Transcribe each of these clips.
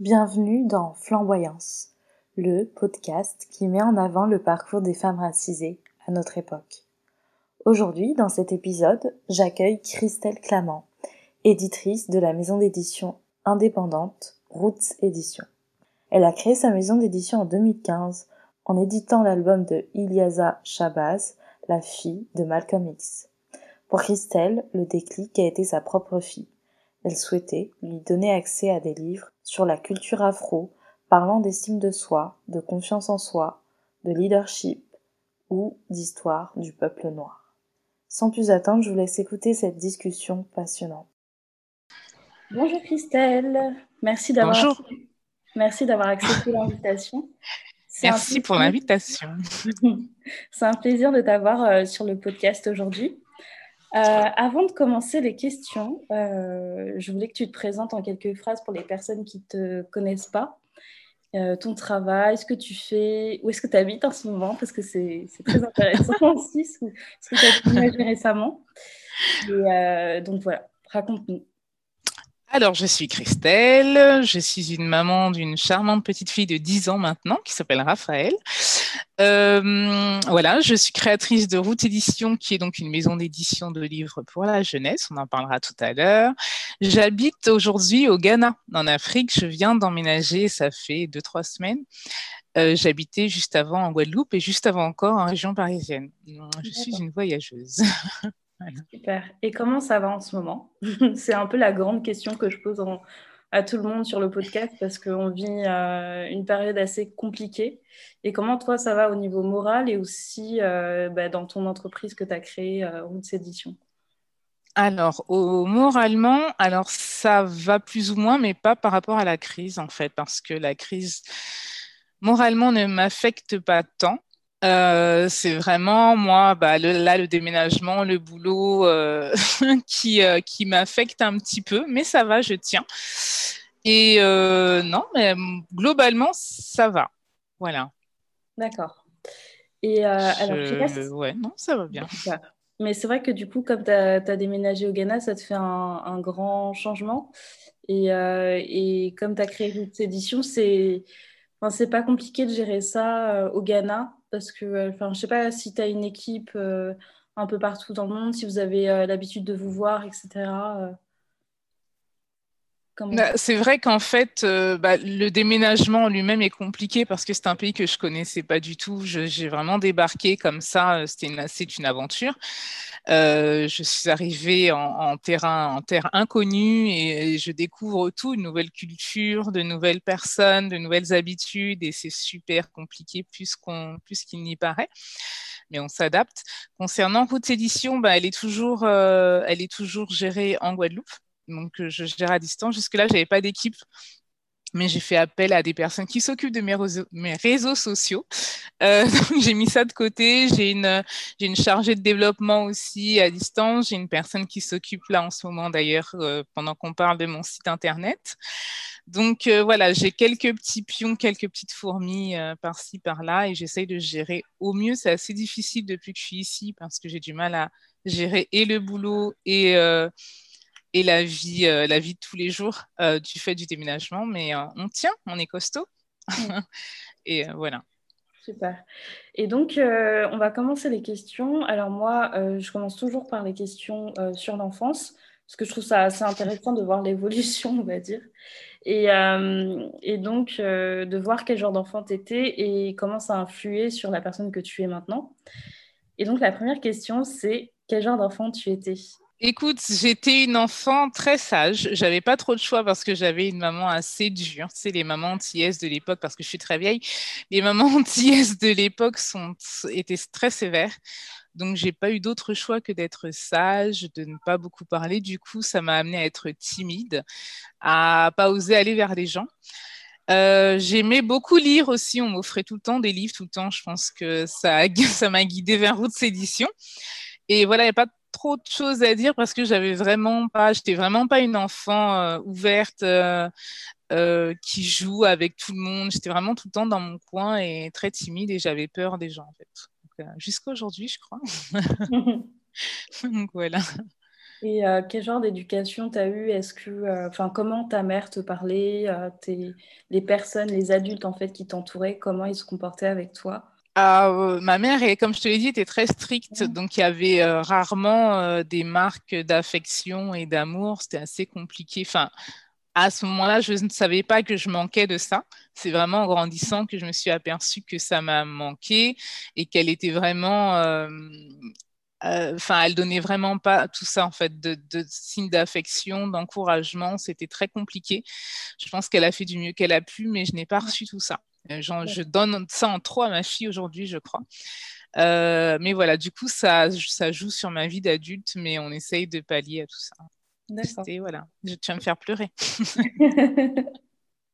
Bienvenue dans Flamboyance, le podcast qui met en avant le parcours des femmes racisées à notre époque. Aujourd'hui, dans cet épisode, j'accueille Christelle Clamant, éditrice de la maison d'édition indépendante Roots Éditions. Elle a créé sa maison d'édition en 2015 en éditant l'album de Iliasa Shabazz, la fille de Malcolm X. Pour Christelle, le déclic a été sa propre fille. Elle souhaitait lui donner accès à des livres sur la culture afro, parlant d'estime de soi, de confiance en soi, de leadership ou d'histoire du peuple noir. Sans plus attendre, je vous laisse écouter cette discussion passionnante. Bonjour Christelle, merci d'avoir merci d'avoir accepté l'invitation. Merci pour l'invitation. C'est un plaisir de t'avoir euh, sur le podcast aujourd'hui. Euh, avant de commencer les questions, euh, je voulais que tu te présentes en quelques phrases pour les personnes qui ne te connaissent pas. Euh, ton travail, ce que tu fais, où est-ce que tu habites en ce moment, parce que c'est très intéressant aussi, ce que tu as déménagé récemment. Et, donc voilà, raconte-nous. Alors, je suis Christelle, je suis une maman d'une charmante petite fille de 10 ans maintenant qui s'appelle Raphaël. Euh, voilà, je suis créatrice de Route Édition, qui est donc une maison d'édition de livres pour la jeunesse. On en parlera tout à l'heure. J'habite aujourd'hui au Ghana, en Afrique. Je viens d'emménager, ça fait deux, trois semaines. Euh, j'habitais juste avant en Guadeloupe et juste avant encore en région parisienne. Je suis une voyageuse. Super. Et comment ça va en ce moment? C'est un peu la grande question que je pose à tout le monde sur le podcast parce qu'on vit euh, une période assez compliquée. Et comment toi, ça va au niveau moral et aussi euh, bah, dans ton entreprise que tu as créée, euh, Roots Édition alors, au, moralement, alors ça va plus ou moins, mais pas par rapport à la crise, en fait, parce que la crise, moralement, ne m'affecte pas tant. Euh, c'est vraiment moi, bah, là, le déménagement, le boulot euh, qui, euh, qui m'affecte un petit peu, mais ça va, je tiens. Et non, mais globalement, ça va. Voilà. D'accord. Et alors, je... Ouais, non, ça va bien. Mais c'est vrai que du coup, comme tu as, déménagé au Ghana, ça te fait un, grand changement. Et, et comme tu as créé cette édition, c'est enfin, c'est pas compliqué de gérer ça au Ghana parce que, euh, enfin, je sais pas si tu as une équipe euh, un peu partout dans le monde, si vous avez euh, l'habitude de vous voir, etc. Bah, c'est vrai qu'en fait, bah, le déménagement lui-même est compliqué parce que c'est un pays que je connaissais pas du tout. J'ai vraiment débarqué comme ça. Une, c'est une aventure. je suis arrivée en, terrain, en terre inconnue et, je découvre tout, une nouvelle culture, de nouvelles personnes, de nouvelles habitudes et c'est super compliqué plus qu'il n'y paraît. Mais on s'adapte. Concernant Route Édition, bah, elle est toujours gérée en Guadeloupe donc euh, je gère à distance. Jusque-là, je n'avais pas d'équipe mais j'ai fait appel à des personnes qui s'occupent de mes réseaux, sociaux. Euh, donc j'ai mis ça de côté. J'ai une, j'ai une chargée de développement aussi à distance. J'ai une personne qui s'occupe là en ce moment d'ailleurs euh, pendant qu'on parle de mon site internet. Donc voilà, j'ai quelques petits pions, quelques petites fourmis par-ci, par-là et j'essaye de gérer au mieux. C'est assez difficile depuis que je suis ici parce que j'ai du mal à gérer et le boulot et et la vie, euh, la vie de tous les jours euh, du fait du déménagement. Mais euh, on tient, on est costaud. et voilà. Super. Et donc, on va commencer les questions. Alors moi, je commence toujours par les questions sur l'enfance, parce que je trouve ça assez intéressant de voir l'évolution, on va dire. Et, et donc, de voir quel genre d'enfant tu étais et comment ça a influé sur la personne que tu es maintenant. Et donc, la première question, c'est quel genre d'enfant tu étais? Écoute, j'étais une enfant très sage. J'avais pas trop de choix parce que j'avais une maman assez dure. Tu les mamans antillaises de l'époque, parce que je suis très vieille, les mamans antillaises de l'époque sont, étaient très sévères. Donc, j'ai pas eu d'autre choix que d'être sage, de ne pas beaucoup parler. Du coup, ça m'a amené à être timide, à pas oser aller vers les gens. Euh, j'aimais beaucoup lire aussi. On m'offrait tout le temps des livres, tout le temps. Je pense que ça, ça m'a guidée vers Route Édition. Et voilà, il n'y a pas trop de choses à dire parce que j'avais vraiment pas, j'étais vraiment pas une enfant euh, ouverte euh, euh, qui joue avec tout le monde. J'étais vraiment tout le temps dans mon coin et très timide et j'avais peur des gens en fait. Jusqu'à aujourd'hui, je crois. Donc voilà. Et euh, quel genre d'éducation tu as eu? Est-ce que, euh, enfin, comment ta mère te parlait euh, Les personnes, les adultes en fait qui t'entouraient, comment ils se comportaient avec toi? Ah, ma mère, comme je te l'ai dit, était très stricte, donc il y avait rarement des marques d'affection et d'amour. C'était assez compliqué. Enfin, à ce moment-là, je ne savais pas que je manquais de ça. C'est vraiment en grandissant que je me suis aperçue que ça m'a manqué et qu'elle était vraiment euh, enfin, elle donnait vraiment pas tout ça en fait de, signes d'affection, d'encouragement. C'était très compliqué. Je pense qu'elle a fait du mieux qu'elle a pu, mais je n'ai pas reçu tout ça. Euh, je donne ça en trop à ma fille aujourd'hui, je crois. Euh, mais voilà, du coup, ça, ça joue sur ma vie d'adulte, mais on essaye de pallier à tout ça. D'accord. Voilà, je tiens à me faire pleurer.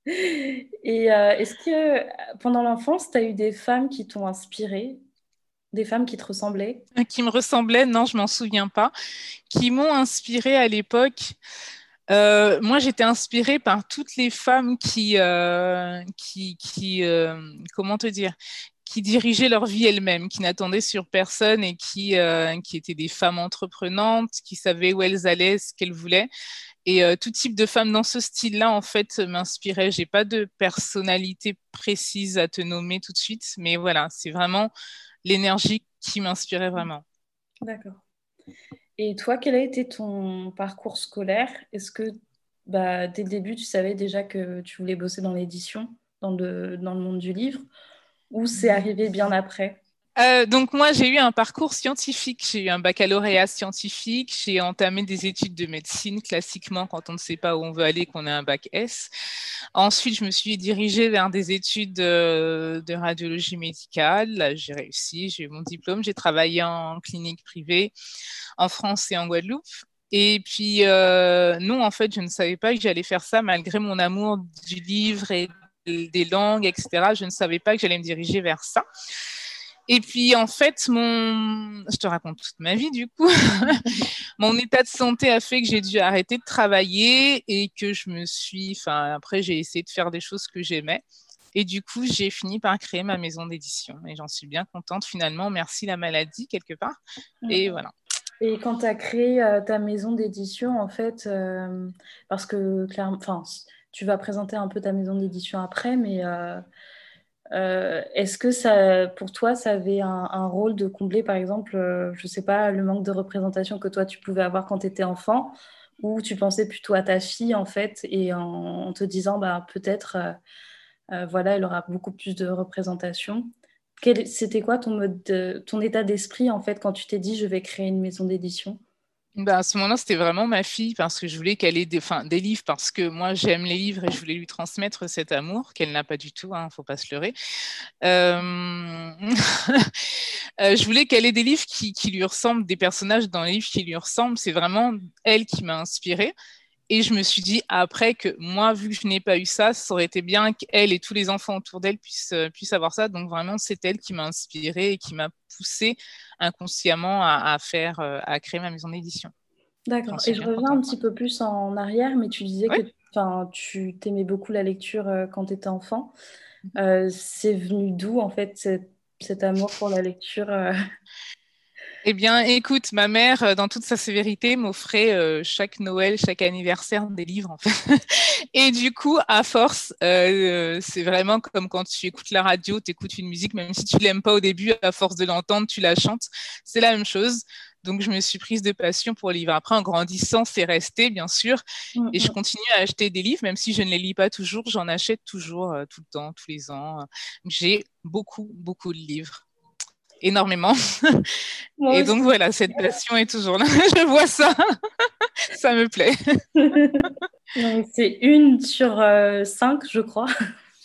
Et est-ce que pendant l'enfance, tu as eu des femmes qui t'ont inspiré des femmes qui te ressemblaient? Euh, Qui me ressemblaient, non, je m'en souviens pas. Qui m'ont inspirée à l'époque. Euh, moi, j'étais inspirée par toutes les femmes qui, euh, qui comment te dire, qui dirigeaient leur vie elles-mêmes, qui n'attendaient sur personne et qui, étaient des femmes entreprenantes, qui savaient où elles allaient, ce qu'elles voulaient. Et tout type de femmes dans ce style-là, en fait, m'inspirait. J'ai pas de personnalité précise à te nommer tout de suite, mais voilà, c'est vraiment l'énergie qui m'inspirait vraiment. D'accord. Et toi, quel a été ton parcours scolaire? Est-ce que bah, dès le début, tu savais déjà que tu voulais bosser dans l'édition, dans le, dans le monde du livre, ou c'est arrivé bien après? Euh, donc moi, j'ai eu un parcours scientifique. J'ai eu un baccalauréat scientifique. J'ai entamé des études de médecine classiquement quand on ne sait pas où on veut aller, qu'on a un bac S. Ensuite, je me suis dirigée vers des études euh, de, radiologie médicale. J'ai réussi, j'ai eu mon diplôme. J'ai travaillé en clinique privée en France et en Guadeloupe. Et puis, euh, non, en fait, je ne savais pas que j'allais faire ça malgré mon amour du livre et des langues, etc. Je ne savais pas que j'allais me diriger vers ça. Et puis, en fait, mon... je te raconte toute ma vie, du coup. mon état de santé a fait que j'ai dû arrêter de travailler et que je me suis. Enfin, après, j'ai essayé de faire des choses que j'aimais. Et du coup, j'ai fini par créer ma maison d'édition. Et j'en suis bien contente, finalement. Merci la maladie, quelque part. Et voilà. Et quand tu as créé euh, ta maison d'édition, en fait, euh, parce que clairement, enfin, tu vas présenter un peu ta maison d'édition après, mais euh, euh, est-ce que ça, pour toi, ça avait un, rôle de combler, par exemple, euh, je ne sais pas, le manque de représentation que toi, tu pouvais avoir quand tu étais enfant, ou tu pensais plutôt à ta fille, en fait, et en, te disant, bah, peut-être, euh, voilà, elle aura beaucoup plus de représentation. C'était quoi ton, mode ton état d'esprit, en fait, quand tu t'es dit, je vais créer une maison d'édition? Bah, à ce moment-là, c'était vraiment ma fille parce que je voulais qu'elle ait des, livres parce que moi, j'aime les livres et je voulais lui transmettre cet amour qu'elle n'a pas du tout, il hein, ne faut pas se leurrer. Euh, euh, je voulais qu'elle ait des livres qui, qui, lui ressemblent, des personnages dans les livres qui lui ressemblent. C'est vraiment elle qui m'a inspirée. Et je me suis dit après que moi, vu que je n'ai pas eu ça, ça aurait été bien qu'elle et tous les enfants autour d'elle puissent, euh, puissent avoir ça. Donc vraiment, c'est elle qui m'a inspirée et qui m'a poussée inconsciemment à, faire, euh, à créer ma maison d'édition. D'accord. Et je reviens un petit peu plus en arrière, mais tu disais que tu t'aimais beaucoup la lecture euh, quand tu étais enfant. Mm-hmm. c'est venu d'où en fait cet, cet, amour pour la lecture eh bien, écoute, ma mère, euh, dans toute sa sévérité, m'offrait euh, chaque Noël, chaque anniversaire des livres, en fait. Et du coup, à force, euh, c'est vraiment comme quand tu écoutes la radio, tu écoutes une musique, même si tu l'aimes pas au début, à force de l'entendre, tu la chantes. C'est la même chose. Donc, je me suis prise de passion pour les livres. Après, en grandissant, c'est resté, bien sûr. Et je continue à acheter des livres, même si je ne les lis pas toujours, j'en achète toujours, tout le temps, tous les ans. J'ai beaucoup, beaucoup de livres énormément. et donc voilà, cette passion est toujours là. je vois ça, ça me plaît. c'est une sur euh, cinq, je crois.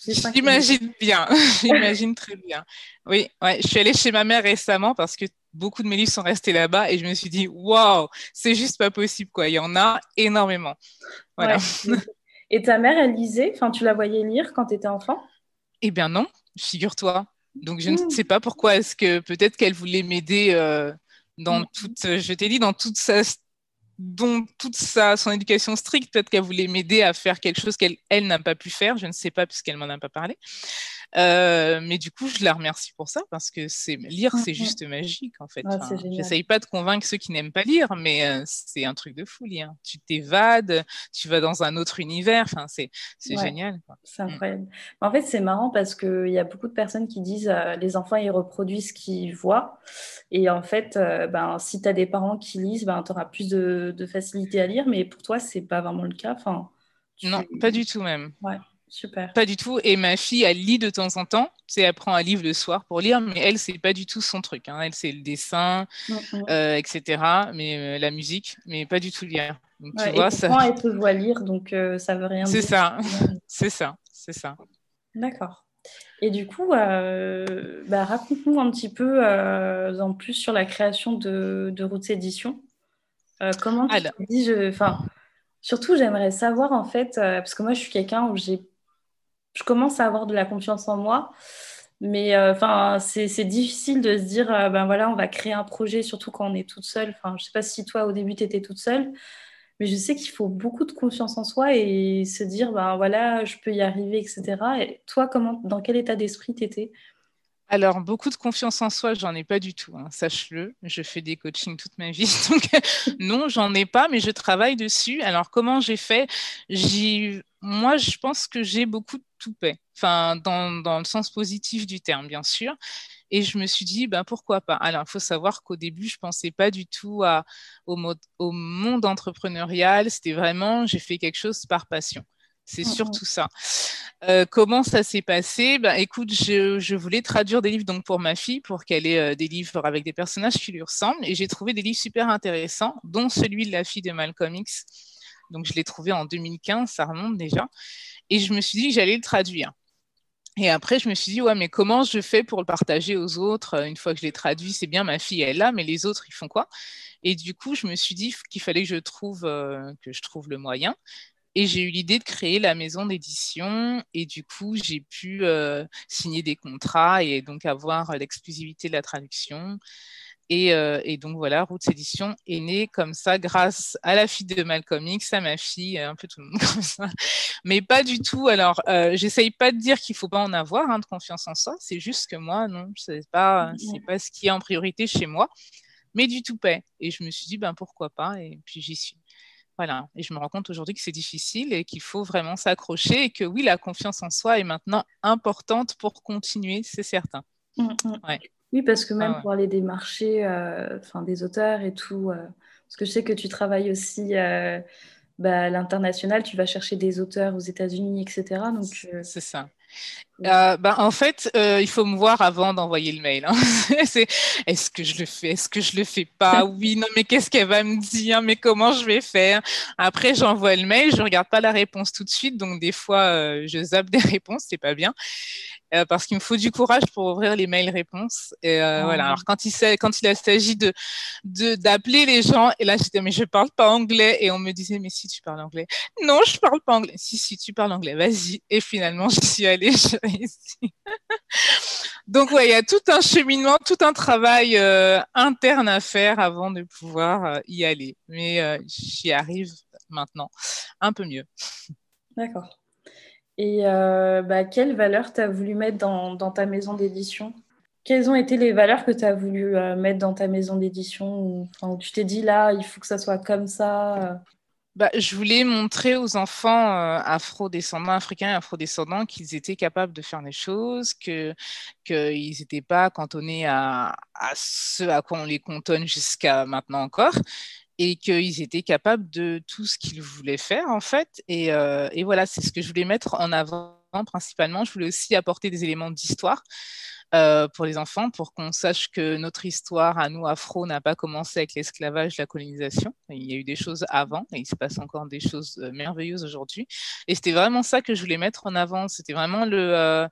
J'imagine bien, j'imagine très bien. Oui, ouais, je suis allée chez ma mère récemment parce que beaucoup de mes livres sont restés là-bas et je me suis dit, waouh, c'est juste pas possible, quoi. Il y en a énormément. Voilà. Et ta mère, elle lisait? Enfin, tu la voyais lire quand tu étais enfant? Eh bien non, figure-toi. Donc, je ne mmh. sais pas pourquoi. Est-ce que peut-être qu'elle voulait m'aider euh, dans mmh. toute, je t'ai dit, dans toute sa, dont toute sa, son éducation stricte, peut-être qu'elle voulait m'aider à faire quelque chose qu'elle elle, n'a pas pu faire. Je ne sais pas puisqu'elle m'en a pas parlé. Euh, mais du coup, je la remercie pour ça parce que c'est lire, c'est mm, mm. juste magique en fait. J'essaye pas de convaincre ceux qui n'aiment pas lire, mais euh, c'est un truc de fou lire. Tu t'évades, tu vas dans un autre univers. Enfin, c'est génial. C'est mm. incroyable. En fait, c'est marrant parce qu'il y a beaucoup de personnes qui disent euh, les enfants ils reproduisent ce qu'ils voient. Et en fait, ben, si tu as des parents qui lisent, ben, tu auras plus de, de, facilité à lire. Mais pour toi, c'est pas vraiment le cas. Enfin, Non, pas du tout même. Ouais. Super. Pas du tout. Et ma fille, elle lit de temps en temps. C'est elle prend un livre le soir pour lire, mais elle, c'est pas du tout son truc. Hein. Elle, c'est le dessin, mm, euh, etc. Mais euh, la musique, mais pas du tout lire. Donc, tu vois, ça... elle te voit lire, donc euh, ça veut rien dire. C'est ça. c'est ça. C'est ça. D'accord. Et du coup, bah, raconte-nous un petit peu en plus sur la création de, de Roots Édition. comment tu te dis, enfin, surtout, j'aimerais savoir en fait, parce que moi, je suis quelqu'un où j'ai je commence à avoir de la confiance en moi. Mais euh, enfin, c'est difficile de se dire, euh, ben voilà, on va créer un projet, surtout quand on est toute seule. Enfin, je sais pas si toi, au début, tu étais toute seule, mais je sais qu'il faut beaucoup de confiance en soi et se dire, ben voilà, je peux y arriver, etc. Et toi, comment, dans quel état d'esprit tu étais alors, beaucoup de confiance en soi, j'en ai pas du tout, hein, sache-le. Je fais des coachings toute ma vie, donc non, j'en ai pas, mais je travaille dessus. Alors, comment j'ai fait? Moi, je pense que j'ai beaucoup de toupet, enfin, dans, le sens positif du terme, bien sûr. Et je me suis dit, ben, pourquoi pas? Alors, il faut savoir qu'au début, je pensais pas du tout à, au, au monde entrepreneurial. C'était vraiment, j'ai fait quelque chose par passion. C'est surtout ça. Euh, comment ça s'est passé? Ben, Écoute, je, voulais traduire des livres donc pour ma fille, pour qu'elle ait euh, des livres avec des personnages qui lui ressemblent. Et j'ai trouvé des livres super intéressants, dont celui de la fille de Malcolm X. Donc, je l'ai trouvé en 2015, ça remonte déjà. Et je me suis dit que j'allais le traduire. Et après, je me suis dit, ouais, mais comment je fais pour le partager aux autres? Une fois que je l'ai traduit, c'est bien, ma fille, est là, mais les autres, ils font quoi? Et du coup, je me suis dit qu'il fallait que je trouve, euh, que je trouve le moyen. Et j'ai eu l'idée de créer la maison d'édition et du coup, j'ai pu euh, signer des contrats et donc avoir l'exclusivité de la traduction. Et, euh, et, donc voilà, Roots Édition est née comme ça grâce à la fille de Malcolm X, à ma fille, un peu tout le monde comme ça. Mais pas du tout. Alors, euh, j'essaye pas de dire qu'il faut pas en avoir hein, de confiance en soi. C'est juste que moi, non, c'est pas, c'est pas ce qui est en priorité chez moi. Mais du tout paix. Et je me suis dit, ben pourquoi pas? Et puis j'y suis. Voilà. Et je me rends compte aujourd'hui que c'est difficile et qu'il faut vraiment s'accrocher et que oui, la confiance en soi est maintenant importante pour continuer, c'est certain. Mmh, mmh. Oui, parce que même pour aller démarcher euh, enfin, des auteurs et tout, euh, parce que je sais que tu travailles aussi euh, bah, à l'international, tu vas chercher des auteurs aux États-Unis, etc. Donc, c'est ça. Euh, ben, en fait, euh, il faut me voir avant d'envoyer le mail. Hein. c'est est-ce que je le fais, est-ce que je le fais pas? Oui, non, mais qu'est-ce qu'elle va me dire? Mais comment je vais faire? Après, j'envoie le mail, je regarde pas la réponse tout de suite, donc des fois, euh, je zappe des réponses, c'est pas bien. Parce qu'il me faut du courage pour ouvrir les mails réponses. Et euh, voilà. Alors quand il quand il s'agit de d'appeler les gens, et là j'étais mais je parle pas anglais, et on me disait mais si tu parles anglais, non je parle pas anglais. Si si tu parles anglais, vas-y. Et finalement je suis allée, je Donc ouais, il y a tout un cheminement, tout un travail euh, interne à faire avant de pouvoir y aller. Mais j'y arrive maintenant un peu mieux. D'accord. Et euh, bah, quelles valeurs tu as voulu mettre dans, ta maison d'édition? Quelles ont été les valeurs que tu as voulu euh, mettre dans ta maison d'édition? Tu t'es dit là, il faut que ça soit comme ça euh? Bah, je voulais montrer aux enfants afro-descendants, africains et afro-descendants qu'ils étaient capables de faire des choses, qu'ils n'étaient pas cantonnés à, à, ce à quoi on les cantonne jusqu'à maintenant encore, et qu'ils étaient capables de tout ce qu'ils voulaient faire en fait. Et, euh, et voilà, c'est ce que je voulais mettre en avant principalement. Je voulais aussi apporter des éléments d'histoire. Euh, pour les enfants, pour qu'on sache que notre histoire à nous, afro, n'a pas commencé avec l'esclavage, la colonisation. Il y a eu des choses avant et il se passe encore des choses euh, merveilleuses aujourd'hui. Et c'était vraiment ça que je voulais mettre en avant. C'était vraiment le,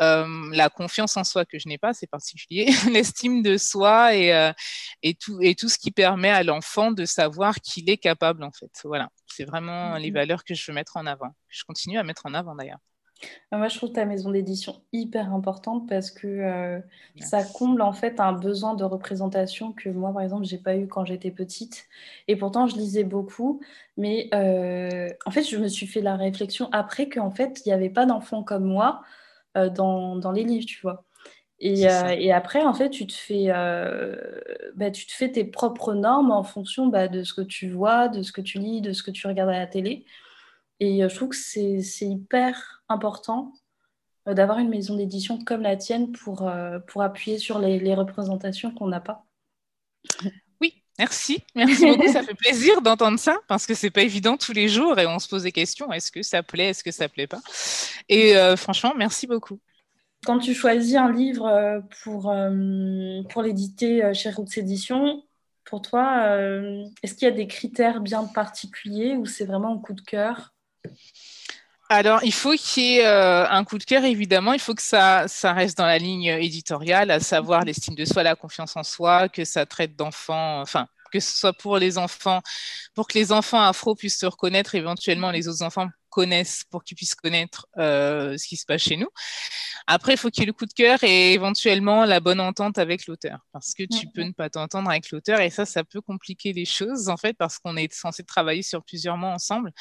euh, la confiance en soi que je n'ai pas, c'est particulier, l'estime de soi et, euh, et, tout, et tout ce qui permet à l'enfant de savoir qu'il est capable en fait. Voilà, c'est vraiment les mhm. valeurs que je veux mettre en avant. Je continue à mettre en avant d'ailleurs. Ah, moi, je trouve ta maison d'édition hyper importante parce que euh, ça comble en fait un besoin de représentation que moi, par exemple, j'ai pas eu quand j'étais petite. Et pourtant, je lisais beaucoup, mais en fait, je me suis fait la réflexion après qu'en fait, il n'y avait pas d'enfants comme moi dans, dans, les livres, tu vois. Et, et, après, en fait, tu te, fais, bah, tu te fais tes propres normes en fonction bah, de ce que tu vois, de ce que tu lis, de ce que tu regardes à la télé. Et je trouve que c'est hyper important d'avoir une maison d'édition comme la tienne pour, pour appuyer sur les, les représentations qu'on n'a pas. Merci, merci beaucoup. ça fait plaisir d'entendre ça parce que c'est pas évident tous les jours et on se pose des questions. Est-ce que ça plaît, est-ce que ça plaît pas? Et euh, franchement, merci beaucoup. Quand tu choisis un livre euh, pour, euh, pour l'éditer chez Roots Édition, pour toi, est-ce qu'il y a des critères bien particuliers ou c'est vraiment un coup de cœur? Alors, il faut qu'il y ait un coup de cœur, évidemment. Il faut que ça, ça reste dans la ligne éditoriale, à savoir l'estime de soi, la confiance en soi, que ça traite d'enfants, enfin, que ce soit pour les enfants, pour que les enfants afro puissent se reconnaître, éventuellement les autres enfants connaissent pour qu'ils puissent connaître euh, ce qui se passe chez nous. Après, il faut qu'il y ait le coup de cœur et éventuellement la bonne entente avec l'auteur, parce que tu peux ne pas t'entendre avec l'auteur et ça, ça peut compliquer les choses en fait, parce qu'on est censé travailler sur plusieurs mois ensemble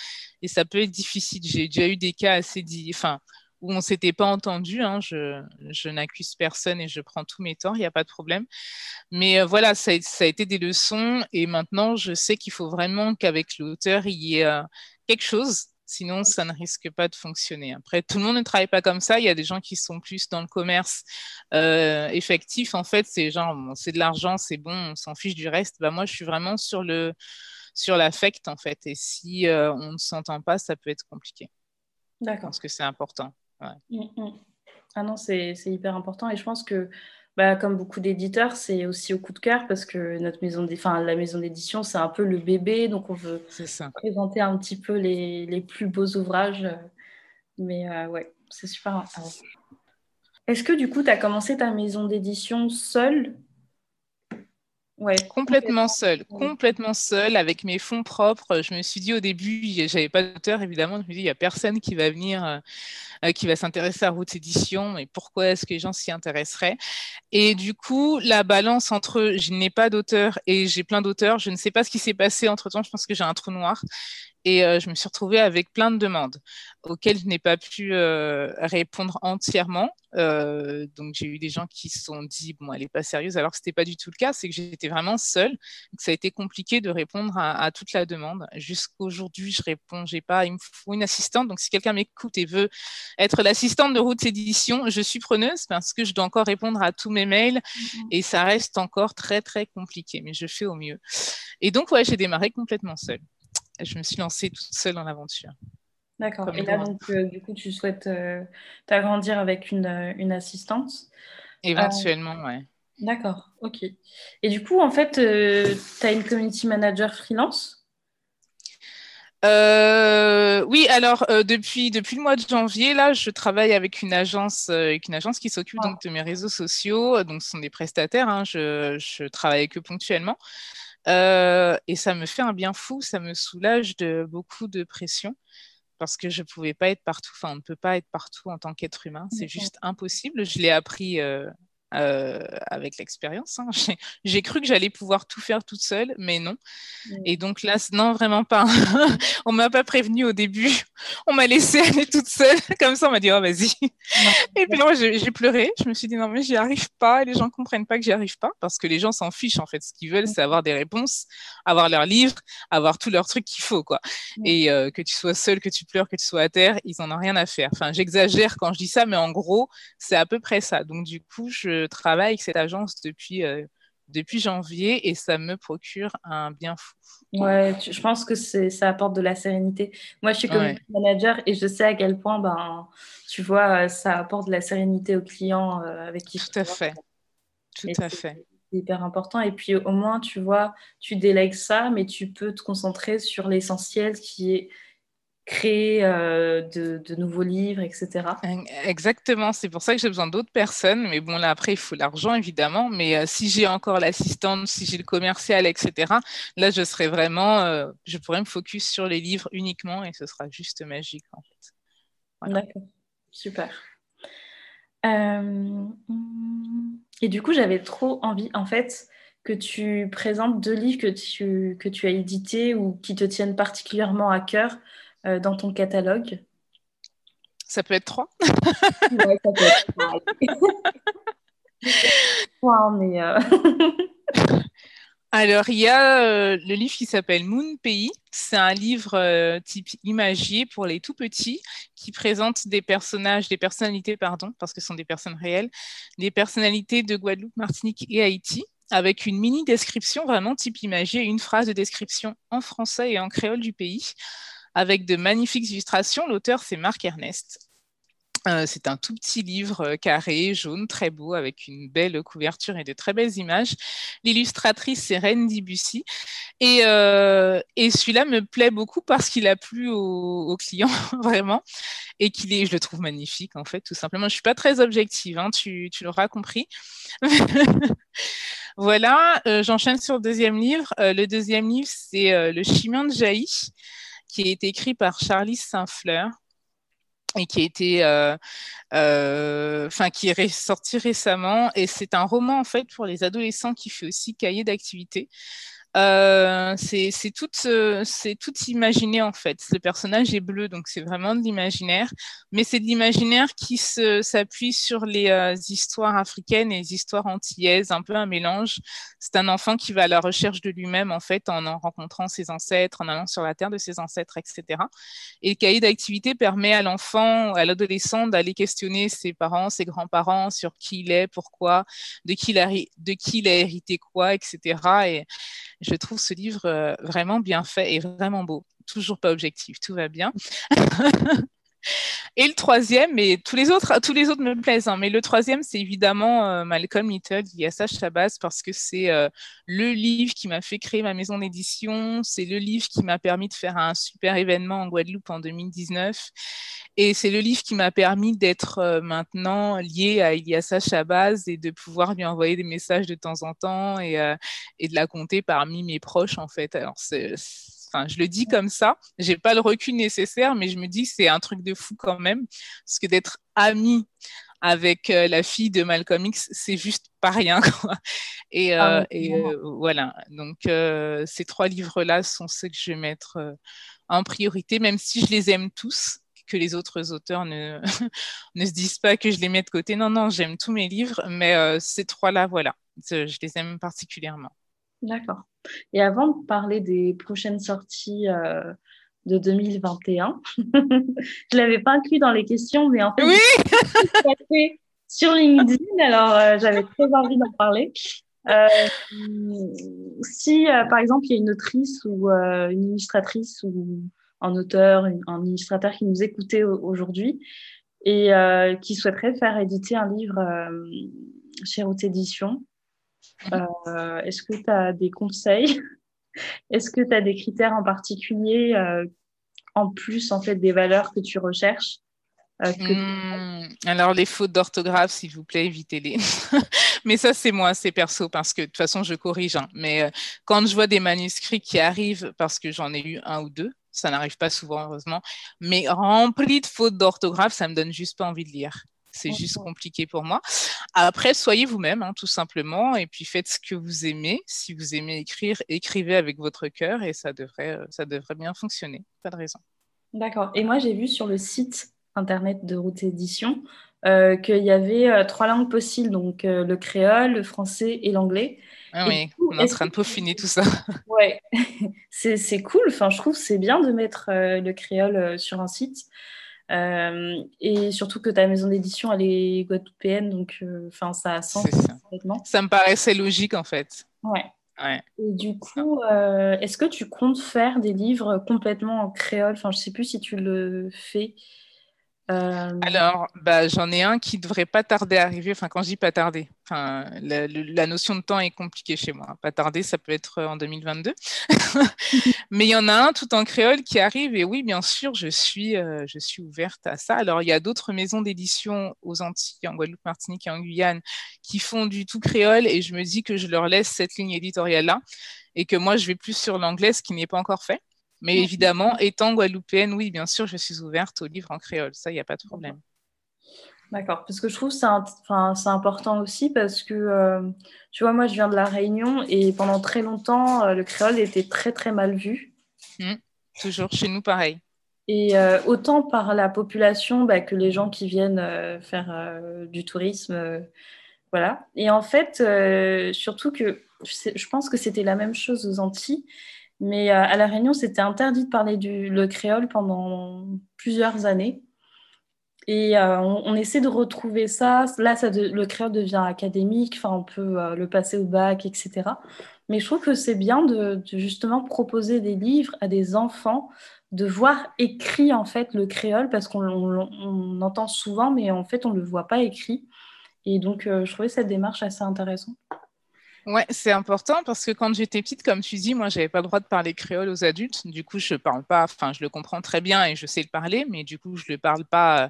et ça peut être difficile. J'ai déjà eu des cas assez, enfin, où on s'était pas entendu. Hein, je, je n'accuse personne et je prends tous mes torts, il n'y a pas de problème. Mais euh, voilà, ça, ça, a été des leçons et maintenant je sais qu'il faut vraiment qu'avec l'auteur il y ait euh, quelque chose. Sinon, ça ne risque pas de fonctionner. Après, tout le monde ne travaille pas comme ça. Il y a des gens qui sont plus dans le commerce euh, effectif. En fait, c'est genre, bon, c'est de l'argent, c'est bon, on s'en fiche du reste. Bah, moi, je suis vraiment sur le sur l'affect, en fait. Et si on ne s'entend pas, ça peut être compliqué. D'accord. Parce que c'est important. Mm, mm. Ah non, c'est hyper important. Et je pense que, bah, comme beaucoup d'éditeurs, c'est aussi au coup de cœur parce que notre maison enfin, la maison d'édition, c'est un peu le bébé. Donc, on veut présenter un petit peu les, les plus beaux ouvrages. Mais euh, ouais, c'est super. Est-ce que du coup, tu as commencé ta maison d'édition seule? Ouais, complètement seule, complètement seule avec mes fonds propres. Je me suis dit au début, j'avais pas d'auteur évidemment. Je me suis dit, il y a personne qui va venir, euh, euh, qui va s'intéresser à Route Édition. Et pourquoi est-ce que les gens s'y intéresseraient? Et du coup, la balance entre je n'ai pas d'auteur et j'ai plein d'auteurs, je ne sais pas ce qui s'est passé entre temps. Je pense que j'ai un trou noir. Et euh, je me suis retrouvée avec plein de demandes auxquelles je n'ai pas pu euh, répondre entièrement. Euh, donc j'ai eu des gens qui se sont dit bon elle n'est pas sérieuse alors que ce n'était pas du tout le cas, c'est que j'étais vraiment seule, que ça a été compliqué de répondre à, toute la demande. Jusqu'aujourd'hui je réponds, j'ai pas, il me faut une assistante. Donc si quelqu'un m'écoute et veut être l'assistante de Route Édition, je suis preneuse parce que je dois encore répondre à tous mes mails mmh et ça reste encore très très compliqué, mais je fais au mieux. Et donc ouais j'ai démarré complètement seule je me suis lancée toute seule dans l'aventure. D'accord. Et là, donc, euh, du coup, tu souhaites euh, t'agrandir avec une, euh, une assistante Éventuellement, oui. ouais. D'accord, ok. Et du coup, en fait, tu as une community manager freelance? Oui, alors depuis, depuis le mois de janvier, là, je travaille avec une agence, avec une agence qui s'occupe donc de mes réseaux sociaux. Donc, ce sont des prestataires. Hein, je, je, travaille eux ponctuellement. Euh, et ça me fait un bien fou, ça me soulage de beaucoup de pression parce que je ne pouvais pas être partout, enfin on ne peut pas être partout en tant qu'être humain, c'est juste impossible. Je l'ai appris euh, euh, avec l'expérience. Hein. J'ai cru que j'allais pouvoir tout faire toute seule, mais non. Et donc là, non, vraiment pas. on m'a pas prévenu au début. On m'a laissé aller toute seule. Comme ça, on m'a dit, oh, vas-y. Et puis moi, j'ai pleuré. Je me suis dit, non, mais j'y arrive pas. Les gens comprennent pas que j'y arrive pas parce que les gens s'en fichent, en fait. Ce qu'ils veulent, c'est avoir des réponses, avoir leurs livres, avoir tous leurs trucs qu'il faut, quoi. Et euh, que tu sois seule, que tu pleures, que tu sois à terre, ils en ont rien à faire. Enfin, j'exagère quand je dis ça, mais en gros, c'est à peu près ça. Donc, du coup, je travaille avec cette agence depuis, euh, depuis janvier et ça me procure un bien fou. Ouais, je pense que ça apporte de la sérénité. Moi, je suis comme manager et je sais à quel point, ben, tu vois, euh, ça apporte de la sérénité aux clients euh, avec qui Tout à fait. Tout à fait. C'est hyper important. Et puis, au moins, tu vois, tu délègues ça, mais tu peux te concentrer sur l'essentiel qui est créer euh, de, nouveaux livres, etc. Exactement, c'est pour ça que j'ai besoin d'autres personnes. Mais bon, là, après, il faut l'argent, évidemment. Mais euh, si j'ai encore l'assistante, si j'ai le commercial, etc., là, je serais vraiment, euh, je pourrais me focus sur les livres uniquement et ce sera juste magique, en fait. D'accord, super. Et du coup, j'avais trop envie, en fait, que tu présentes deux livres que tu, que tu as édités ou qui te tiennent particulièrement à cœur dans ton catalogue Ça peut être trois. ouais, ça peut être trois. mais Alors, il y a euh, le livre qui s'appelle Moon Pays. C'est un livre euh, type imagier pour les tout petits qui présente des personnages, des personnalités, pardon, parce que ce sont des personnes réelles, des personnalités de Guadeloupe, Martinique et Haïti, avec une mini description vraiment type imagier, une phrase de description en français et en créole du pays, avec de magnifiques illustrations. L'auteur, c'est Marc Ernest. Euh, c'est un tout petit livre euh, carré, jaune, très beau, avec une belle couverture et de très belles images. L'illustratrice, c'est Reine Dibussy. Et, euh, et celui-là me plaît beaucoup parce qu'il a plu aux, clients, vraiment, et qu'il est, je le trouve magnifique, en fait, tout simplement. Je ne suis pas très objective, hein, tu, l'auras compris. voilà, j'enchaîne sur le deuxième livre. le deuxième livre, c'est Le Chimien de Jailly, qui a été écrit par Charlie Saint-Fleur et qui a été, euh, euh, qui est sorti récemment. Et c'est un roman en fait pour les adolescents qui fait aussi cahier d'activité. Euh, c'est tout, euh, imaginé en fait. Le personnage est bleu, donc c'est vraiment de l'imaginaire, mais c'est de l'imaginaire qui s'appuie sur les euh, histoires africaines et les histoires antillaises, un peu un mélange. C'est un enfant qui va à la recherche de lui-même en fait, en, en rencontrant ses ancêtres, en allant sur la terre de ses ancêtres, etc. Et le cahier d'activité permet à l'enfant, à l'adolescent d'aller questionner ses parents, ses grands-parents sur qui il est, pourquoi, de qui il a, de qui il a hérité quoi, etc. Et je trouve ce livre euh, vraiment bien fait et vraiment beau. Toujours pas objectif, tout va bien. Et le troisième, mais tous les autres, tous les autres me plaisent, hein, mais le troisième, c'est évidemment euh, Malcolm Little d'Iassa Shabazz parce que c'est euh, le livre qui m'a fait créer ma maison d'édition, c'est le livre qui m'a permis de faire un super événement en Guadeloupe en 2019, et c'est le livre qui m'a permis d'être euh, maintenant lié à Iliassa Shabazz et de pouvoir lui envoyer des messages de temps en temps et, et de la compter parmi mes proches en fait. Alors c'est Enfin, je le dis comme ça. J'ai pas le recul nécessaire, mais je me dis que c'est un truc de fou quand même, parce que d'être ami avec euh, la fille de Malcolm X, c'est juste pas rien. Quoi. Et, euh, ah euh, voilà. Donc, ces trois livres-là sont ceux que je vais mettre en priorité, même si je les aime tous que les autres auteurs ne, ne se disent pas que je les mets de côté. Non, non, j'aime tous mes livres, mais ces trois-là, voilà, je les aime particulièrement. D'accord. Et avant de parler des prochaines sorties euh, de 2021, je ne l'avais pas inclus dans les questions, mais en fait, oui sur LinkedIn, alors euh, j'avais très envie d'en parler. Euh, si, par exemple, il y a une autrice ou une illustratrice ou un auteur, un illustrateur qui nous écoutait aujourd'hui et qui souhaiterait faire éditer un livre chez Route Édition, est-ce que tu as des conseils? Est-ce que tu as des critères en particulier euh, en plus en fait des valeurs que tu recherches euh, hmm, alors les fautes d'orthographe, s'il vous plaît, évitez-les. Mais ça, c'est moi, c'est perso, parce que de toute façon, je corrige. Hein. Mais quand je vois des manuscrits qui arrivent, parce que j'en ai eu un ou deux, ça n'arrive pas souvent, heureusement, mais remplis de fautes d'orthographe, ça me donne juste pas envie de lire. C'est juste compliqué pour moi. Après, soyez vous-même, hein, tout simplement, et puis faites ce que vous aimez. Si vous aimez écrire, écrivez avec votre cœur et ça devrait, euh, ça devrait bien fonctionner. Pas de raison. D'accord. Et moi, j'ai vu sur le site internet de Route Édition euh, qu'il y avait euh, trois langues possibles, donc le créole, le français et l'anglais. Ah oui, on est en train de peaufiner tout ça. Ouais, c'est cool. Enfin, je trouve c'est bien de mettre le créole sur un site. Euh, et surtout que ta maison d'édition, elle est guadeloupéenne, donc euh, ça a sens. Ça. me paraissait logique en fait. Ouais. ouais. Et du coup, euh, est-ce que tu comptes faire des livres complètement en créole? Enfin, je sais plus si tu le fais. Euh, Alors, bah, j'en ai un qui devrait pas tarder à arriver. Enfin, quand je dis pas tarder, enfin, la, notion de temps est compliquée chez moi. Pas tarder, ça peut être en 2022. Mais il y en a un tout en créole qui arrive. Et oui, bien sûr, je suis, euh, je suis ouverte à ça. Alors, il y a d'autres maisons d'édition aux Antilles, en Guadeloupe, Martinique et en Guyane qui font du tout créole. Et je me dis que je leur laisse cette ligne éditoriale-là et que moi, je vais plus sur l'anglais, ce qui n'est pas encore fait. Mais évidemment, étant guadeloupéenne, oui, bien sûr, je suis ouverte aux livres en créole. Ça, il n'y a pas de problème. D'accord, parce que je trouve que c'est important aussi parce que, euh, tu vois, moi, je viens de La Réunion et pendant très longtemps, euh, le créole était très, très mal vu. Mmh. toujours chez nous, pareil. Et autant par la population bah, que les gens qui viennent faire du tourisme. voilà. Et en fait, surtout que je pense que c'était la même chose aux Antilles. Mais à La Réunion, c'était interdit de parler du, le créole pendant plusieurs années. Et euh, on, essaie de retrouver ça. Là, ça le créole devient académique, enfin, on peut euh, le passer au bac, etc. Mais je trouve que c'est bien de, justement proposer des livres à des enfants, de voir écrit en fait le créole, parce qu'on entend souvent, mais en fait, on ne le voit pas écrit. Et donc, euh, je trouvais cette démarche assez intéressante. Ouais, c'est important parce que quand j'étais petite, comme tu dis, moi, j'avais pas le droit de parler créole aux adultes. Du coup, je parle pas, enfin, je le comprends très bien et je sais le parler, mais du coup, je le parle pas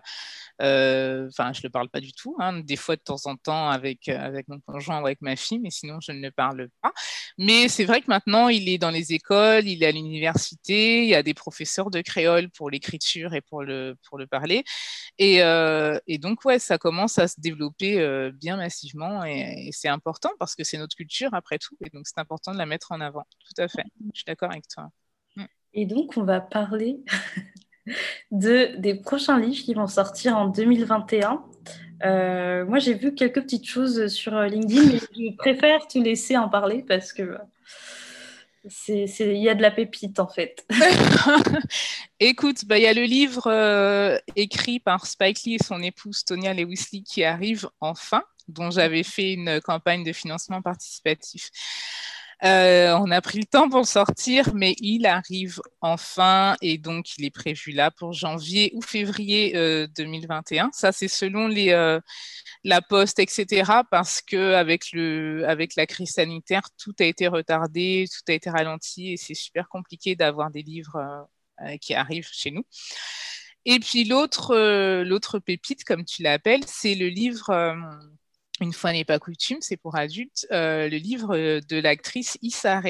euh, enfin, je le parle pas du tout, hein, des fois de temps en temps avec, euh, avec mon conjoint ou avec ma fille, mais sinon je ne le parle pas. Mais c'est vrai que maintenant, il est dans les écoles, il est à l'université, il y a des professeurs de créole pour l'écriture et pour le, pour le parler. Et, euh, et, donc, ouais, ça commence à se développer bien massivement et, c'est important parce que c'est notre culture après tout. Et donc, c'est important de la mettre en avant. Tout à fait. Je suis d'accord avec toi. Mm. Et donc, on va parler de, des prochains livres qui vont sortir en 2021. Euh, moi, j'ai vu quelques petites choses sur euh, LinkedIn, mais je préfère te laisser en parler parce que euh, il y a de la pépite en fait. Écoute, bah, il y a le livre écrit par Spike Lee et son épouse Tonya Lewis qui arrive enfin, dont j'avais fait une campagne de financement participatif. Euh, on a pris le temps pour le sortir, mais il arrive enfin et donc il est prévu là pour janvier ou février 2021. Euh, Ça, c'est selon les, euh, la poste, etc. Parce que avec, le, avec la crise sanitaire, tout a été retardé, tout a été ralenti et c'est super compliqué d'avoir des livres qui arrivent chez nous. Et puis l'autre, l'autre pépite, comme tu l'appelles, c'est le livre une fois n'est pas coutume, c'est pour adultes, euh, le livre euh, de l'actrice Issa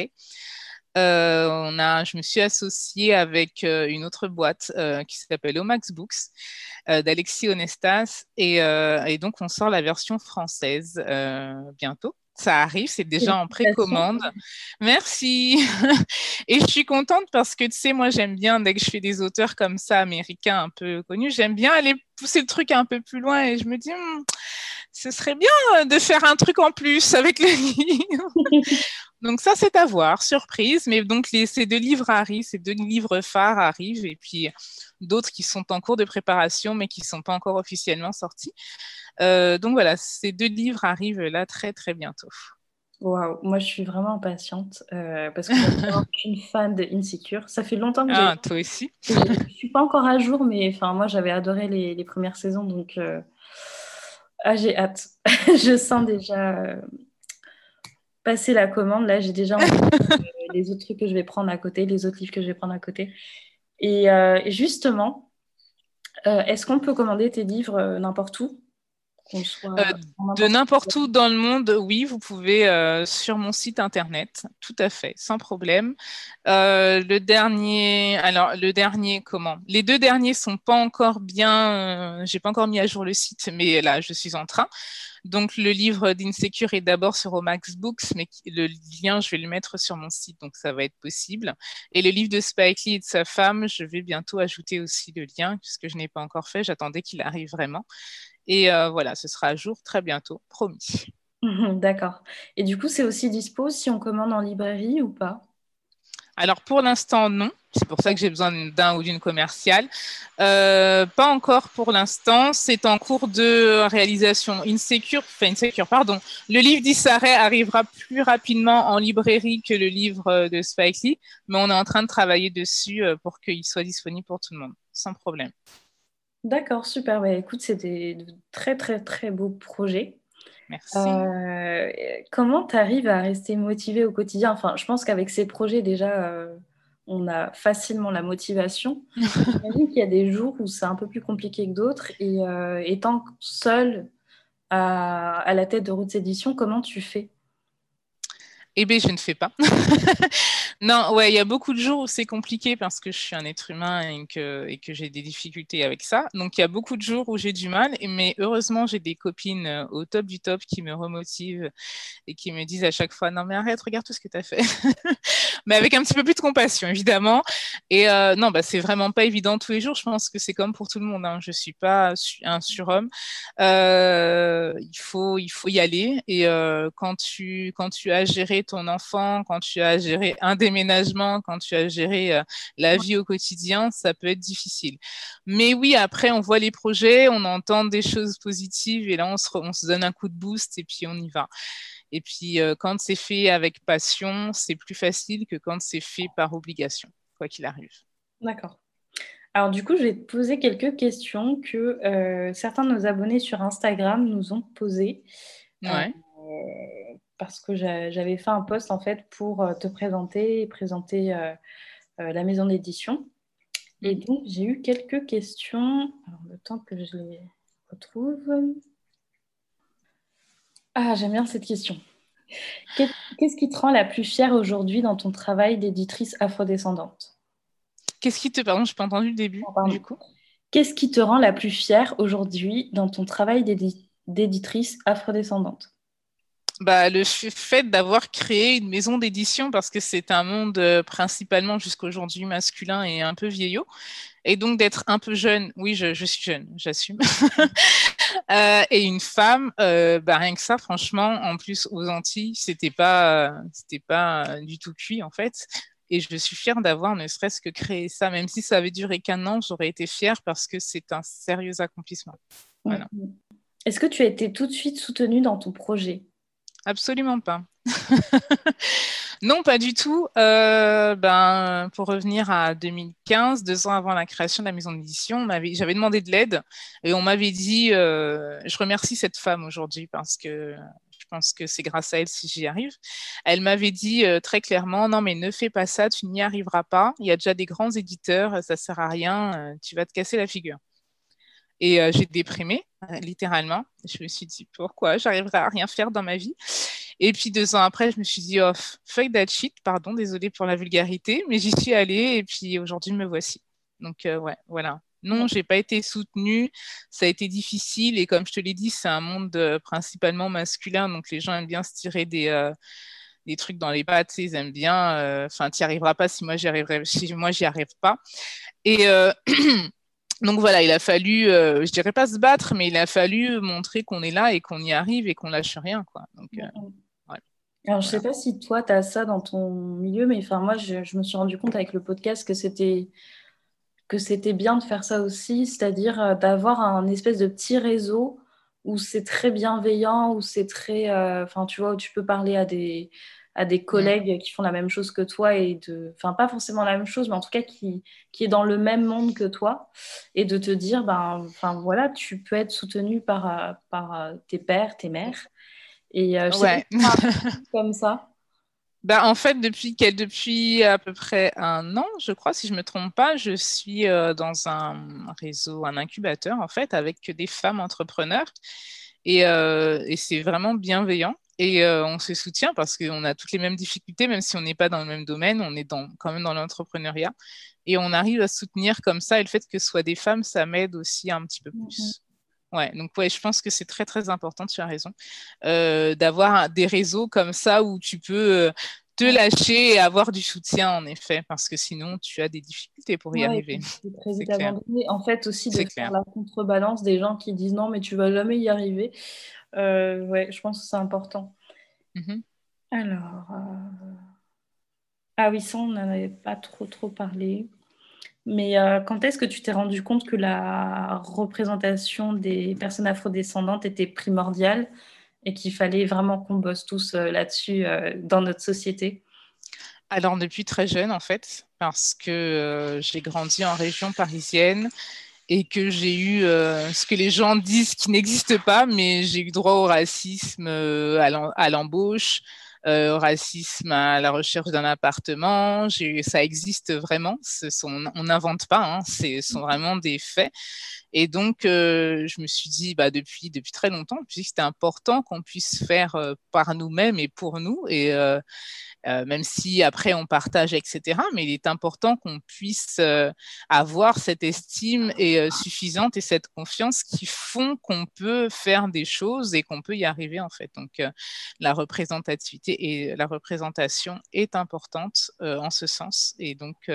euh, je me suis associée avec une autre boîte qui s'appelle Omax Books d'Alexis Onestas et, donc on sort la version française bientôt. Ça arrive, c'est déjà en précommande. Merci. et je suis contente parce que tu sais, moi j'aime bien, dès que je fais des auteurs comme ça, américains un peu connus, j'aime bien aller pousser le truc un peu plus loin et je me dis, hmm, ce serait bien euh, de faire un truc en plus avec le livre. Donc ça, c'est à voir, surprise. Mais donc les, ces deux livres arrivent, ces deux livres phares arrivent, et puis d'autres qui sont en cours de préparation, mais qui ne sont pas encore officiellement sortis. Euh, donc voilà, ces deux livres arrivent là très très bientôt. Waouh, moi je suis vraiment impatiente euh, parce que je suis une fan de Insecure. Ça fait longtemps que ah, toi aussi. Je ne suis pas encore à jour, mais enfin moi j'avais adoré les, les, premières saisons, donc ah, j'ai hâte. je sens déjà euh, passer la commande. Là, j'ai déjà euh, les autres trucs que je vais prendre à côté, les autres livres que je vais prendre à côté. Et, euh, justement, est-ce qu'on peut commander tes livres n'importe où? De n'importe où dans le monde, oui, vous pouvez sur mon site internet, tout à fait, sans problème. le dernier, alors le dernier, comment? Les deux derniers sont pas encore bien, j'ai pas encore mis à jour le site, mais là, je suis en train. Donc, le livre d'Insecure est d'abord sur Omax Books, mais le lien, je vais le mettre sur mon site, donc ça va être possible. Et le livre de Spike Lee et de sa femme, je vais bientôt ajouter aussi le lien, puisque je n'ai pas encore fait. J'attendais qu'il arrive vraiment. Et euh, voilà, ce sera à jour très bientôt, promis. D'accord. Et du coup, c'est aussi dispo si on commande en librairie ou pas? Alors pour l'instant, non. C'est pour ça que j'ai besoin d'un ou d'une commerciale. Euh, pas encore pour l'instant. C'est en cours de réalisation. Insecure, enfin Insecure, pardon. Le livre d'Issaret arrivera plus rapidement en librairie que le livre de Spike Lee, mais on est en train de travailler dessus euh, pour qu'il soit disponible pour tout le monde, sans problème. D'accord, super. écoute, c'était de très, très, très beaux projets. Merci. Euh, comment tu arrives à rester motivé au quotidien? Enfin, je pense qu'avec ces projets, déjà, euh, on a facilement la motivation. J'imagine qu'il y a des jours où c'est un peu plus compliqué que d'autres. Et euh, étant seul à, à, la tête de Routes Édition, comment tu fais? Eh bien, je ne fais pas. Non, ouais, il y a beaucoup de jours où c'est compliqué parce que je suis un être humain et que, j'ai des difficultés avec ça. Donc, il y a beaucoup de jours où j'ai du mal, mais heureusement, j'ai des copines euh, au top du top qui me remotivent et qui me disent à chaque fois Non, mais arrête, regarde tout ce que tu as fait. mais avec un petit peu plus de compassion, évidemment. Et euh, non, bah, c'est vraiment pas évident tous les jours. Je pense que c'est comme pour tout le monde. Hein. Je suis pas un surhomme. Euh, il, faut, il faut y aller. Et quand, tu, quand tu as géré ton enfant, quand tu as géré un déménagement, quand tu as géré euh, la vie au quotidien, ça peut être difficile. Mais oui, après, on voit les projets, on entend des choses positives et là, on se, on se donne un coup de boost et puis on y va. Et puis, euh, quand c'est fait avec passion, c'est plus facile que quand c'est fait par obligation, quoi qu'il arrive. D'accord. Alors du coup, je vais te poser quelques questions que euh, certains de nos abonnés sur Instagram nous ont posées. Ouais parce que j'avais fait un post en fait pour euh, te présenter et présenter euh, euh, la maison d'édition. Et mhm. donc j'ai eu quelques questions. Alors, le temps que je les retrouve. Ah, j'aime bien cette question. Qu'est-ce qui te rend la plus fière aujourd'hui dans ton travail d'éditrice afrodescendante? Qu'est-ce qui te... Pardon, je n'ai pas entendu le début, du coup. Qu'est-ce qui te rend la plus fière aujourd'hui dans ton travail d'éditrice afrodescendante? Bah, le fait d'avoir créé une maison d'édition, parce que c'est un monde euh, principalement jusqu'aujourd'hui masculin et un peu vieillot, et donc d'être un peu jeune, oui, je, suis jeune, j'assume, euh, et une femme, euh, bah, rien que ça, franchement, en plus aux Antilles, c'était pas, c'était pas du tout cuit en fait. Et je suis fière d'avoir ne serait-ce que créé ça, même si ça avait duré qu'un an, j'aurais été fière parce que c'est un sérieux accomplissement. Voilà. Est-ce que tu as été tout de suite soutenue dans ton projet? Absolument pas. non, pas du tout. Euh, ben, pour revenir à 2015, deux ans avant la création de la maison d'édition, j'avais demandé de l'aide et on m'avait dit, euh, je remercie cette femme aujourd'hui parce que je pense que c'est grâce à elle si j'y arrive. Elle m'avait dit euh, très clairement, non mais ne fais pas ça, tu n'y arriveras pas. Il y a déjà des grands éditeurs, ça sert à rien, tu vas te casser la figure. Et j'ai déprimé, littéralement. Je me suis dit, pourquoi J'arriverai à rien faire dans ma vie? Et puis deux ans après, je me suis dit, oh, fuck that shit, pardon, désolé pour la vulgarité, mais j'y suis allée et puis aujourd'hui, me voici. Donc, ouais, voilà. Non, j'ai pas été soutenue. Ça a été difficile et comme je te l'ai dit, c'est un monde principalement masculin, donc les gens aiment bien se tirer des, des trucs dans les pattes. Ils aiment bien. Enfin, tu n'y arriveras pas si moi j'y arriverai. Si moi j'y arrive pas. Et Donc voilà, il a fallu, euh, je dirais pas se battre, mais il a fallu montrer qu'on est là et qu'on y arrive et qu'on lâche rien. Quoi. Donc, euh, Alors, je sais pas si toi, tu as ça dans ton milieu, mais enfin, moi, je, me suis rendu compte avec le podcast que c'était que c'était bien de faire ça aussi, c'est-à-dire euh, d'avoir un espèce de petit réseau où c'est très bienveillant, où c'est très, enfin, tu vois, où tu peux parler à des, à des collègues qui font la même chose que toi et de, enfin pas forcément la même chose, mais en tout cas qui, qui est dans le même monde que toi et de te dire, ben, enfin voilà, tu peux être soutenu par, euh, par euh, tes pères, tes mères et euh, ouais. comme ça. Ben, en fait, depuis, depuis à peu près un an, je crois, si je ne me trompe pas, je suis dans un réseau, un incubateur, en fait, avec des femmes entrepreneurs. Et, et c'est vraiment bienveillant. Et euh, on se soutient parce qu'on a toutes les mêmes difficultés, même si on n'est pas dans le même domaine, on est dans, quand même dans l'entrepreneuriat. Et on arrive à soutenir comme ça. Et le fait que ce soit des femmes, ça m'aide aussi un petit peu plus. Ouais, donc ouais, je pense que c'est très très important, tu as raison, euh, d'avoir des réseaux comme ça où tu peux euh, te lâcher et avoir du soutien en effet, parce que sinon tu as des difficultés pour y arriver. Très En fait aussi de faire la contrebalance des gens qui disent non mais tu vas jamais y arriver. Euh, ouais, je pense que c'est important. Mhm. Alors, euh, ah oui, ça, on n'en avait pas trop, trop parlé. Mais euh, quand est-ce que tu t'es rendu compte que la représentation des personnes afrodescendantes était primordiale et qu'il fallait vraiment qu'on bosse tous là-dessus dans notre société? Alors, depuis très jeune, en fait, parce que j'ai grandi en région parisienne et que j'ai eu euh, ce que les gens disent qui n'existe pas, mais j'ai eu droit au racisme euh, à l'embauche, euh, au racisme à la recherche d'un appartement. ça existe vraiment. On n'invente pas, hein, ce sont vraiment des faits. Et donc, je me suis dit, bah, depuis, très longtemps, puisque c'était important qu'on puisse faire par nous-mêmes et pour nous. Et, euh, même si après on partage, etc. Mais il est important qu'on puisse euh, avoir cette estime et, euh, suffisante et cette confiance qui font qu'on peut faire des choses et qu'on peut y arriver en fait. Donc la représentativité et la représentation est importante en ce sens. Et donc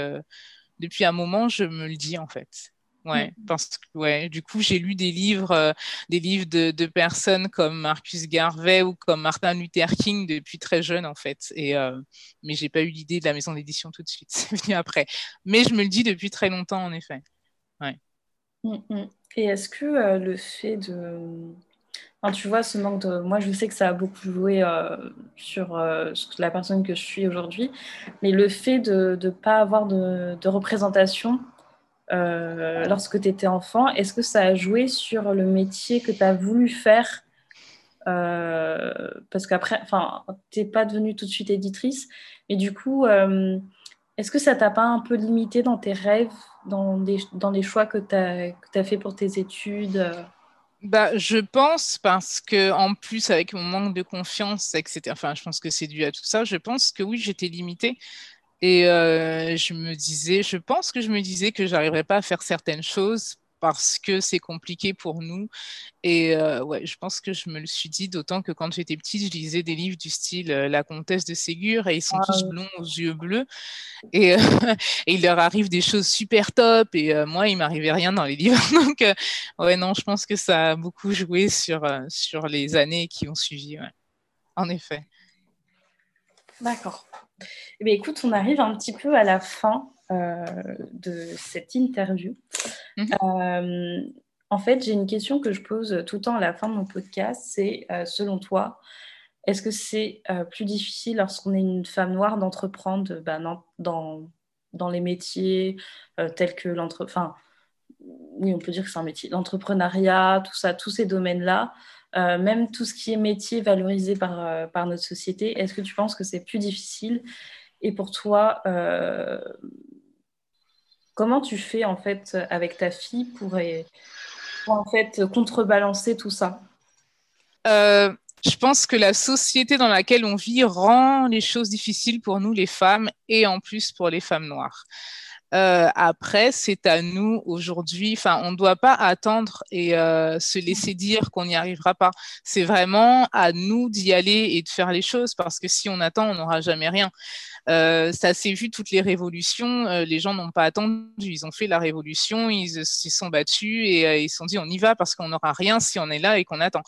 depuis un moment, je me le dis en fait. Ouais, mmh. parce que ouais, du coup, j'ai lu des livres, euh, des livres de, de, personnes comme Marcus Garvey ou comme Martin Luther King depuis très jeune en fait. Et euh, mais j'ai pas eu l'idée de la maison d'édition tout de suite, c'est venu après. Mais je me le dis depuis très longtemps en effet. Ouais. Mmh, mmh. Et est-ce que euh, le fait de, enfin, tu vois, ce manque de, moi, je sais que ça a beaucoup joué euh, sur la personne que je suis aujourd'hui, mais le fait de ne pas avoir de, représentation euh, lorsque tu étais enfant. Est-ce que ça a joué sur le métier que tu as voulu faire euh, Parce qu'après, enfin, tu pas devenue tout de suite éditrice, mais du coup, euh, est-ce que ça t'a pas un peu limité dans tes rêves, dans, des, les choix que tu as, as, fait pour tes études bah, je pense parce que en plus avec mon manque de confiance, etc. Enfin, je pense que c'est dû à tout ça. Je pense que oui, j'étais limitée et euh, je me disais, je pense que je me disais que j'arriverais pas à faire certaines choses parce que c'est compliqué pour nous. Et euh, ouais, je pense que je me le suis dit, d'autant que quand j'étais petite, je lisais des livres du style euh, La Comtesse de Ségur et ils sont tous ah blonds aux yeux bleus. Et, et, il leur arrive des choses super top et moi, il m'arrivait rien dans les livres. Donc, ouais, non, je pense que ça a beaucoup joué sur, sur les années qui ont suivi. Ouais. En effet. D'accord. Eh bien, écoute, on arrive un petit peu à la fin euh, de cette interview. Mhm. Euh, en fait, j'ai une question que je pose tout le temps à la fin de mon podcast. C'est, euh, selon toi, est-ce que c'est plus difficile lorsqu'on est une femme noire d'entreprendre bah, dans, dans, les métiers tels que l'entrepreneuriat oui, on peut dire que c'est un métier, l'entrepreneuriat, tout ça, tous ces domaines-là, euh, même tout ce qui est métier valorisé par, euh, par notre société, est-ce que tu penses que c'est plus difficile? Et pour toi, euh, comment tu fais en fait avec ta fille pour, en fait contrebalancer tout ça? Je pense que la société dans laquelle on vit rend les choses difficiles pour nous, les femmes, et en plus pour les femmes noires. Euh, après, c'est à nous aujourd'hui. Enfin, on ne doit pas attendre et euh, se laisser dire qu'on n'y arrivera pas. C'est vraiment à nous d'y aller et de faire les choses parce que si on attend, on n'aura jamais rien. Euh, ça s'est vu toutes les révolutions. Les gens n'ont pas attendu. Ils ont fait la révolution, ils se sont battus et ils se sont dit on y va parce qu'on n'aura rien si on est là et qu'on attend.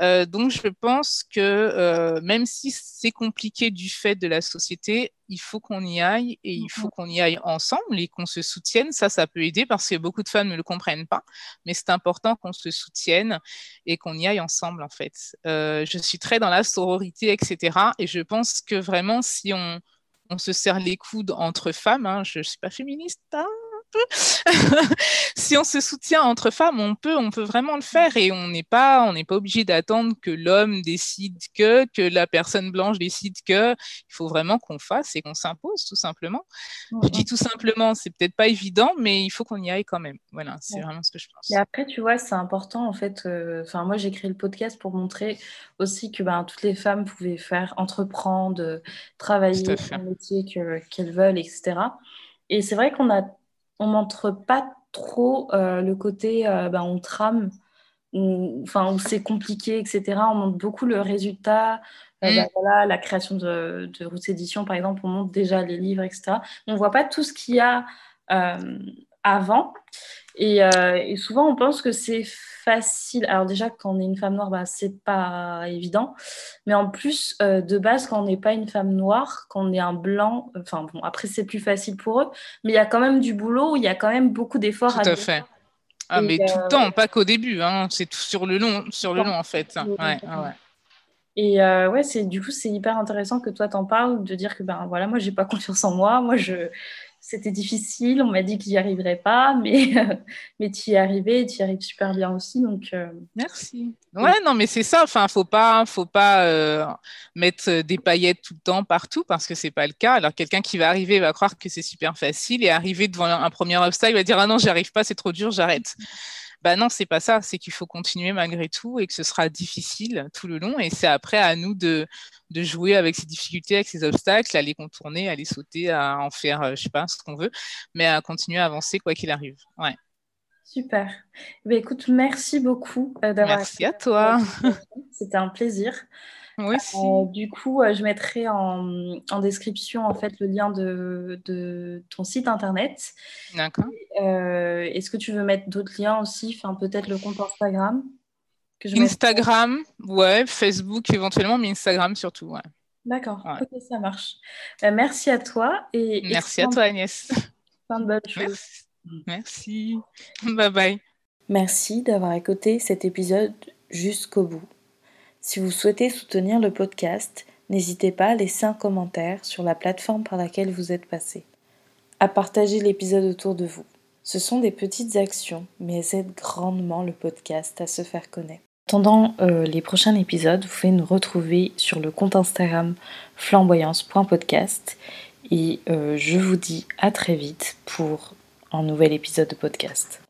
Euh, donc, je pense que euh, même si c'est compliqué du fait de la société, il faut qu'on y aille et il faut qu'on y aille ensemble et qu'on se soutienne. Ça, ça peut aider parce que beaucoup de femmes ne le comprennent pas, mais c'est important qu'on se soutienne et qu'on y aille ensemble, en fait. Euh, je suis très dans la sororité, etc. Et je pense que vraiment, si on, on se serre les coudes entre femmes, hein, je ne suis pas féministe, hein, si on se soutient entre femmes, on peut, on peut vraiment le faire et on n'est pas, on n'est pas obligé d'attendre que l'homme décide que, que la personne blanche décide que. Il faut vraiment qu'on fasse et qu'on s'impose tout simplement. Je dis tout simplement, c'est peut-être pas évident, mais il faut qu'on y aille quand même. Voilà, c'est vraiment ce que je pense. Et après, tu vois, c'est important en fait. Euh, enfin, moi, j'ai créé le podcast pour montrer aussi que ben, toutes les femmes pouvaient faire entreprendre, travailler le métier qu'elles veulent, etc. Et c'est vrai qu'on a on montre pas trop euh, le côté euh, ben, on trame, enfin, où c'est compliqué, etc. On montre beaucoup le résultat. Euh, mm. ben, voilà, la création de, de Roots Édition, par exemple, on montre déjà les livres, etc. On voit pas tout ce qu'il y a avant. Et, et, souvent, on pense que c'est facile. Alors déjà, quand on est une femme noire, bah, c'est pas évident. Mais en plus, euh, de base, quand on n'est pas une femme noire, quand on est un blanc, enfin bon, après c'est plus facile pour eux, mais il y a quand même du boulot, il y a quand même beaucoup d'efforts à, à fait. Ah, mais tout le euh, temps, pas qu'au début, hein. c'est tout sur le long, sur le long en fait. Ouais, ouais. Et euh, ouais, c'est du coup c'est hyper intéressant que toi t'en parles, de dire que ben voilà, moi j'ai pas confiance en moi, moi je c'était difficile, on m'a dit que j'y arriverais pas, mais, mais tu y es arrivé, tu y arrives super bien aussi. Donc, euh, Merci. Ouais, non, mais c'est ça. Enfin, faut pas, faut pas euh, mettre des paillettes tout le temps partout parce que c'est pas le cas. Alors, quelqu'un qui va arriver va croire que c'est super facile et arriver devant un premier obstacle va dire ah non, j'y arrive pas, c'est trop dur, j'arrête. Bah non, c'est pas ça. C'est qu'il faut continuer malgré tout et que ce sera difficile tout le long. Et c'est après à nous de, de jouer avec ces difficultés, avec ces obstacles, à les contourner, à les sauter, à en faire, euh, je sais pas, ce qu'on veut, mais à continuer à avancer quoi qu'il arrive. Ouais. Super. Eh écoute, merci beaucoup euh, d'avoir. Merci à toi. C'était un plaisir. Oui. Euh, du coup, je mettrai en, en, description en fait le lien de, de ton site internet. D'accord. Est-ce que tu veux mettre d'autres liens aussi, enfin peut-être le compte Instagram Instagram, ouais, Facebook éventuellement, mais Instagram surtout, ouais. D'accord, ok, ça marche. Euh, merci à toi. Et merci à toi, Agnès. Plein de bonnes choses. Merci. Bye bye. Merci d'avoir écouté cet épisode jusqu'au bout. Si vous souhaitez soutenir le podcast, n'hésitez pas à laisser un commentaire sur la plateforme par laquelle vous êtes passé, à partager l'épisode autour de vous. Ce sont des petites actions, mais elles aident grandement le podcast à se faire connaître attendant euh, les prochains épisodes, vous pouvez nous retrouver sur le compte Instagram flamboyance.podcast et euh, je vous dis à très vite pour un nouvel épisode de podcast.